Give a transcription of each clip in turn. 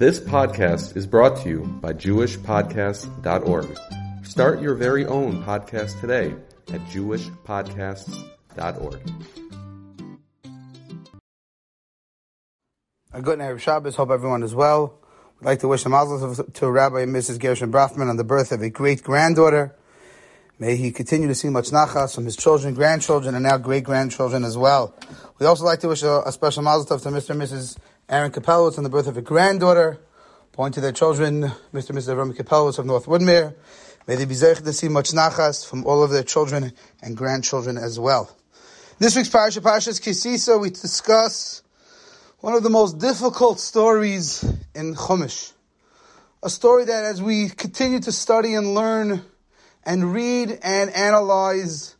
This podcast is brought to you by JewishPodcasts.org. Start your very own podcast today at JewishPodcasts.org. A good night of Shabbos. Hope everyone is well. We'd like to wish a mazel to Rabbi and Mrs. Gershon Brafman on the birth of a great granddaughter. May he continue to see much nachas from his children, grandchildren, and now great grandchildren as well. We'd also like to wish a, a special mazel tov to Mr. and Mrs. Aaron Kapelowitz on the birth of a granddaughter. Point to their children, Mr. and Mrs. Rami Kapelowitz of North Woodmere. May they be zeichet to see much nachas from all of their children and grandchildren as well. This week's parasha, Parashas Ki Sisa, we discuss one of the most difficult stories in Chumash. A story that as we continue to study and learn and read and analyze,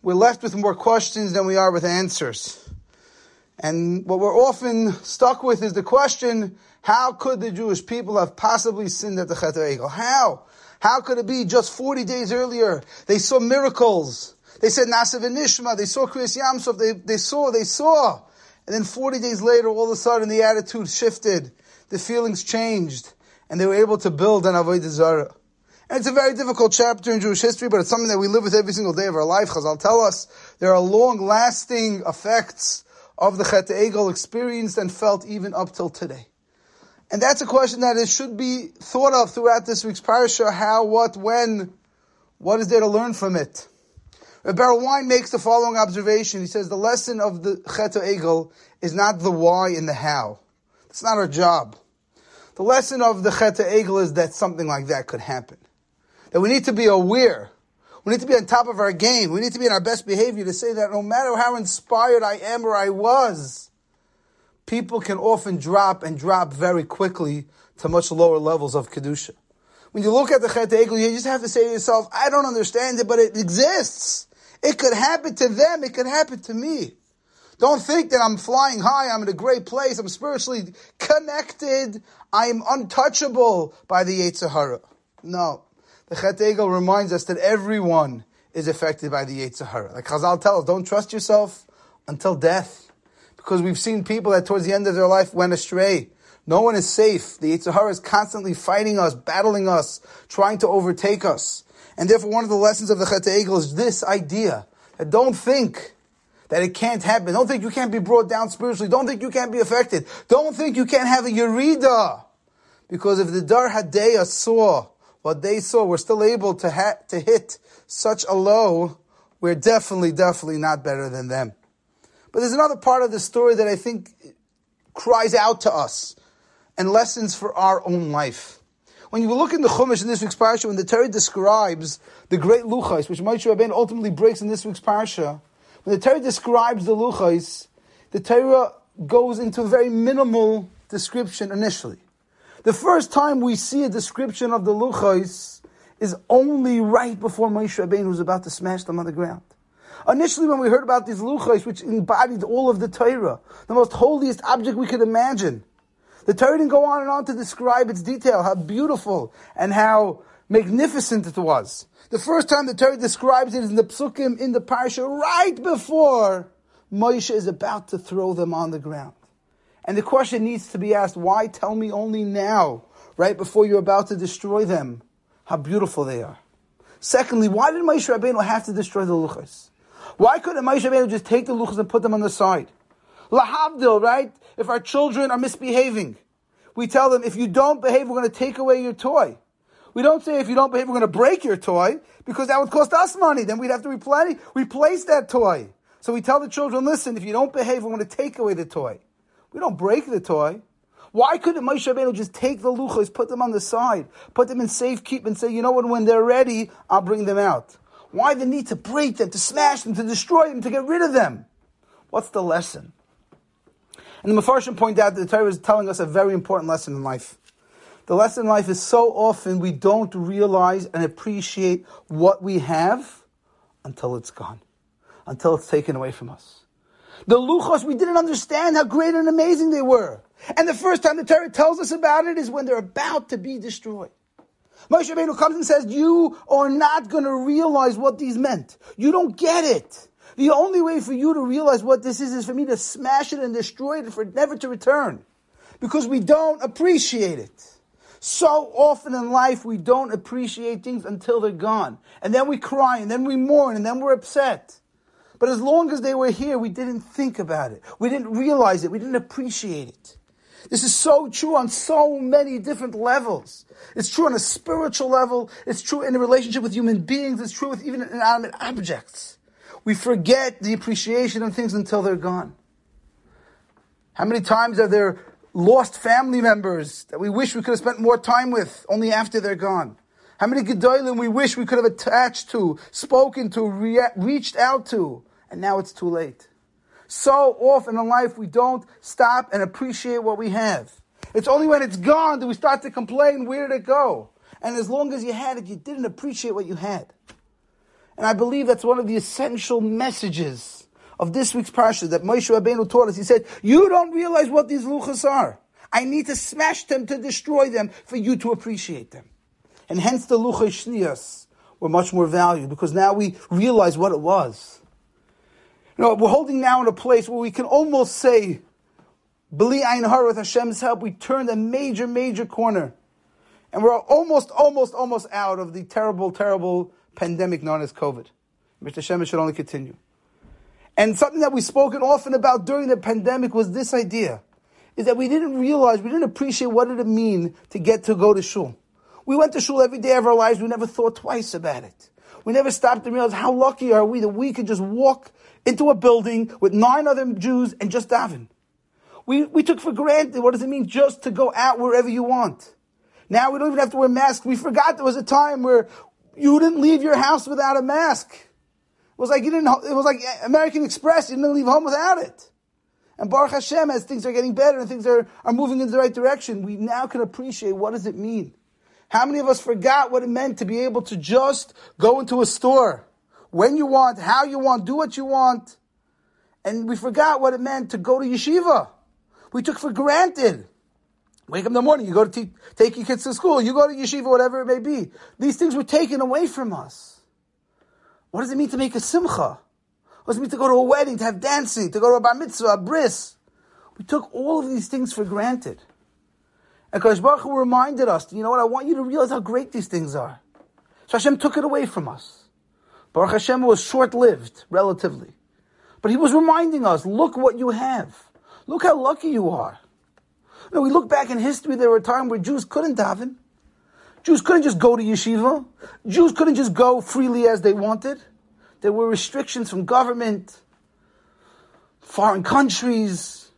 we're left with more questions than we are with answers. And what we're often stuck with is the question, how could the Jewish people have possibly sinned at the Chet Egel? How? How could it be just 40 days earlier? They saw miracles. They said Nasav and Nishma. They saw Kriyas Yam Suf. They, they saw, they saw. And then 40 days later, all of a sudden, the attitude shifted. The feelings changed. And they were able to build an Avodah Zarah. And it's a very difficult chapter in Jewish history, but it's something that we live with every single day of our life. Chazal tell us there are long-lasting effects of the Chet Egel experienced and felt even up till today. And that's a question that it should be thought of throughout this week's parasha. How, what, when, what is there to learn from it? Rabbi Wein makes the following observation. He says the lesson of the Chet Egel is not the why and the how. It's not our job. The lesson of the Chet Egel is that something like that could happen that we need to be aware. We need to be on top of our game. We need to be in our best behavior to say that no matter how inspired I am or I was, people can often drop and drop very quickly to much lower levels of Kedusha. When you look at the Chet Egel, you just have to say to yourself, I don't understand it, but it exists. It could happen to them. It could happen to me. Don't think that I'm flying high. I'm in a great place. I'm spiritually connected. I am untouchable by the Yetzer Hara. No. The Chet Egel reminds us that everyone is affected by the Yetzer Hara. Like Chazal tells us, don't trust yourself until death. Because we've seen people that towards the end of their life went astray. No one is safe. The Yetzer Hara is constantly fighting us, battling us, trying to overtake us. And therefore one of the lessons of the Chet Egel is this idea, that don't think that it can't happen. Don't think you can't be brought down spiritually. Don't think you can't be affected. Don't think you can't have a Yerida. Because if the Dor HaDeah saw what they saw, we're still able to, ha- to hit such a low, we're definitely, definitely not better than them. But there's another part of the story that I think cries out to us and lessons for our own life. When you look in the Chumash in this week's parsha, when the Torah describes the great luchos, which Moshe Rabbeinu ultimately breaks in this week's parsha, when the Torah describes the luchos, the Torah goes into a very minimal description initially. The first time we see a description of the luchos is only right before Moshe Rabbeinu was about to smash them on the ground. Initially, when we heard about these luchos, which embodied all of the Torah, the most holiest object we could imagine, the Torah didn't go on and on to describe its detail, how beautiful and how magnificent it was. The first time the Torah describes it is in the psukim in the parsha, right before Moshe is about to throw them on the ground. And the question needs to be asked, why tell me only now, right before you're about to destroy them, how beautiful they are? Secondly, why did Moshe Rabbeinu have to destroy the luchos? Why couldn't Moshe Rabbeinu just take the luchos and put them on the side? Lahavdil, right? If our children are misbehaving, we tell them, if you don't behave, we're going to take away your toy. We don't say if you don't behave, we're going to break your toy, because that would cost us money. Then we'd have to replace that toy. So we tell the children, listen, if you don't behave, we're going to take away the toy. We don't break the toy. Why couldn't Moshe Rabbeinu just take the luchos, put them on the side, put them in safekeep, and say, you know what, when they're ready, I'll bring them out? Why the need to break them, to smash them, to destroy them, to get rid of them? What's the lesson? And the Mefarshim point out that the Torah is telling us a very important lesson in life. The lesson in life is so often we don't realize and appreciate what we have until it's gone, until it's taken away from us. The luchos, we didn't understand how great and amazing they were. And the first time the Torah tells us about it is when they're about to be destroyed. Moshe Rabbeinu comes and says, you are not going to realize what these meant. You don't get it. The only way for you to realize what this is is for me to smash it and destroy it for it never to return. because we don't appreciate it. So often in life, we don't appreciate things until they're gone. And then we cry, and then we mourn, and then we're upset. But as long as they were here, we didn't think about it. We didn't realize it. We didn't appreciate it. This is so true on so many different levels. It's true on a spiritual level. It's true in a relationship with human beings. It's true with even inanimate objects. We forget the appreciation of things until they're gone. How many times are there lost family members that we wish we could have spent more time with only after they're gone? How many Gedolim we wish we could have attached to, spoken to, re- reached out to, and now it's too late. So often in life we don't stop and appreciate what we have. It's only when it's gone that we start to complain, where did it go? And as long as you had it, you didn't appreciate what you had. And I believe that's one of the essential messages of this week's parsha that Moshe Rabbeinu taught us. He said, you don't realize what these luchos are. I need to smash them to destroy them for you to appreciate them. And hence the luchos shniyos were much more valued because now we realize what it was. You know, we're holding now in a place where we can almost say, Beli Ein Har with Hashem's help, we turned a major, major corner. And we're almost, almost, almost out of the terrible, terrible pandemic known as COVID. Mirtzeh Hashem should only continue. And something that we've spoken often about during the pandemic was this idea, is that we didn't realize, we didn't appreciate what did it mean to get to go to shul. We went to shul every day of our lives, we never thought twice about it. We never stopped to realize how lucky are we that we could just walk into a building with nine other Jews and just daven. We, we took for granted what does it mean just to go out wherever you want. Now we don't even have to wear masks. We forgot there was a time where you didn't leave your house without a mask. It was like you didn't. It was like American Express. You didn't leave home without it. And Baruch Hashem, as things are getting better and things are, are moving in the right direction, we now can appreciate what does it mean. How many of us forgot what it meant to be able to just go into a store when you want, how you want, do what you want. And we forgot what it meant to go to yeshiva. We took for granted. Wake up in the morning, you go to te- take your kids to school, you go to yeshiva, whatever it may be. These things were taken away from us. What does it mean to make a simcha? What does it mean to go to a wedding, to have dancing, to go to a bar mitzvah, a bris? We took all of these things for granted. HaKadosh Baruch Hu reminded us, you know what, I want you to realize how great these things are. So Hashem took it away from us. Baruch Hashem was short-lived, relatively. But he was reminding us, look what you have. Look how lucky you are. You know, we look back in history, there were times where Jews couldn't daven. Jews couldn't just go to yeshiva. Jews couldn't just go freely as they wanted. There were restrictions from government, foreign countries,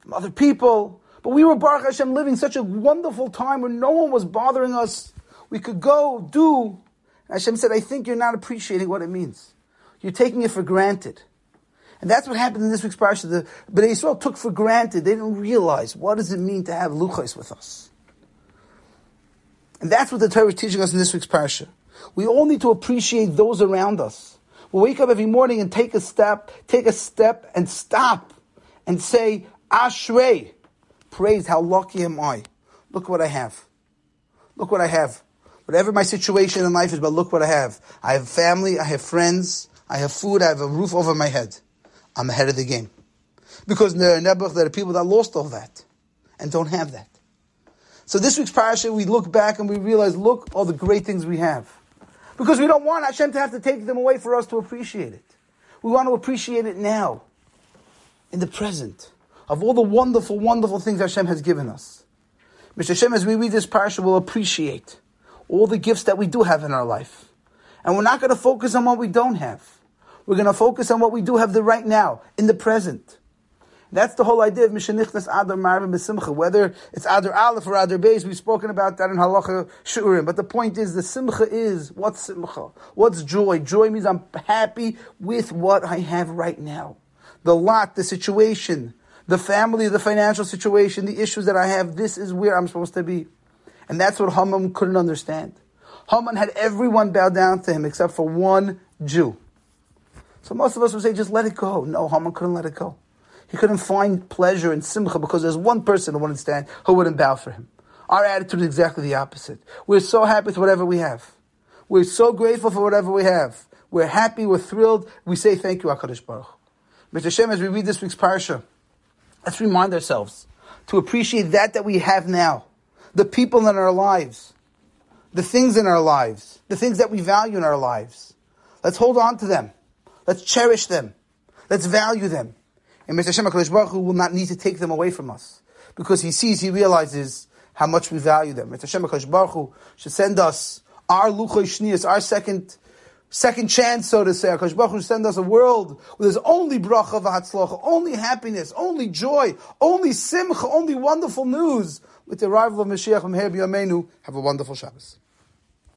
from other people. But we were, Baruch Hashem, living such a wonderful time where no one was bothering us. We could go, do, Hashem said, I think you're not appreciating what it means. You're taking it for granted. And that's what happened in this week's parsha. The Bnei Yisrael took for granted. They didn't realize what does it mean to have luchos with us. And that's what the Torah is teaching us in this week's parsha. We all need to appreciate those around us. We'll wake up every morning and take a step, take a step and stop and say, Ashrei. Praise, how lucky am I. Look what I have. Look what I have. Whatever my situation in life is, but look what I have. I have family, I have friends, I have food, I have a roof over my head. I'm ahead of the game. Because there are Nebuch, there are people that lost all that and don't have that. So this week's parasha, we look back and we realize, look, all the great things we have. Because we don't want Hashem to have to take them away for us to appreciate it. We want to appreciate it now, in the present, of all the wonderful, wonderful things Hashem has given us. Mirtzeh Hashem, as we read this parasha, will appreciate all the gifts that we do have in our life. And we're not going to focus on what we don't have. We're going to focus on what we do have the right now, in the present. That's the whole idea of Mishanichnas Adar Marbin Besimcha. Whether it's Adar Aleph or Adar Beis, we've spoken about that in Halacha Shiurim. But the point is, the Simcha is, what's Simcha? What's joy? Joy means I'm happy with what I have right now. The lot, the situation, the family, the financial situation, the issues that I have, this is where I'm supposed to be. And that's what Haman couldn't understand. Haman had everyone bow down to him except for one Jew. So most of us would say, just let it go. No, Haman couldn't let it go. He couldn't find pleasure in simcha because there's one person who wouldn't stand, who wouldn't bow for him. Our attitude is exactly the opposite. We're so happy with whatever we have. We're so grateful for whatever we have. We're happy, we're thrilled. We say thank you, HaKadosh Baruch. Mr. Shem, as we read this week's parsha, let's remind ourselves to appreciate that that we have now, the people in our lives, the things in our lives, the things that we value in our lives. Let's hold on to them. Let's cherish them. Let's value them. And Mirtzeh Hashem HaKadosh Baruch Hu will not need to take them away from us. Because he sees, he realizes how much we value them. Mirtzeh Hashem HaKadosh Baruch Hu should send us our Luchos Shniyos, our second second chance, so to say. HaKadosh Baruch Hu send us a world where there's only bracha v'hatzlocha, only happiness, only joy, only simcha, only wonderful news. With the arrival of Mashiach from Her Have a wonderful Shabbos.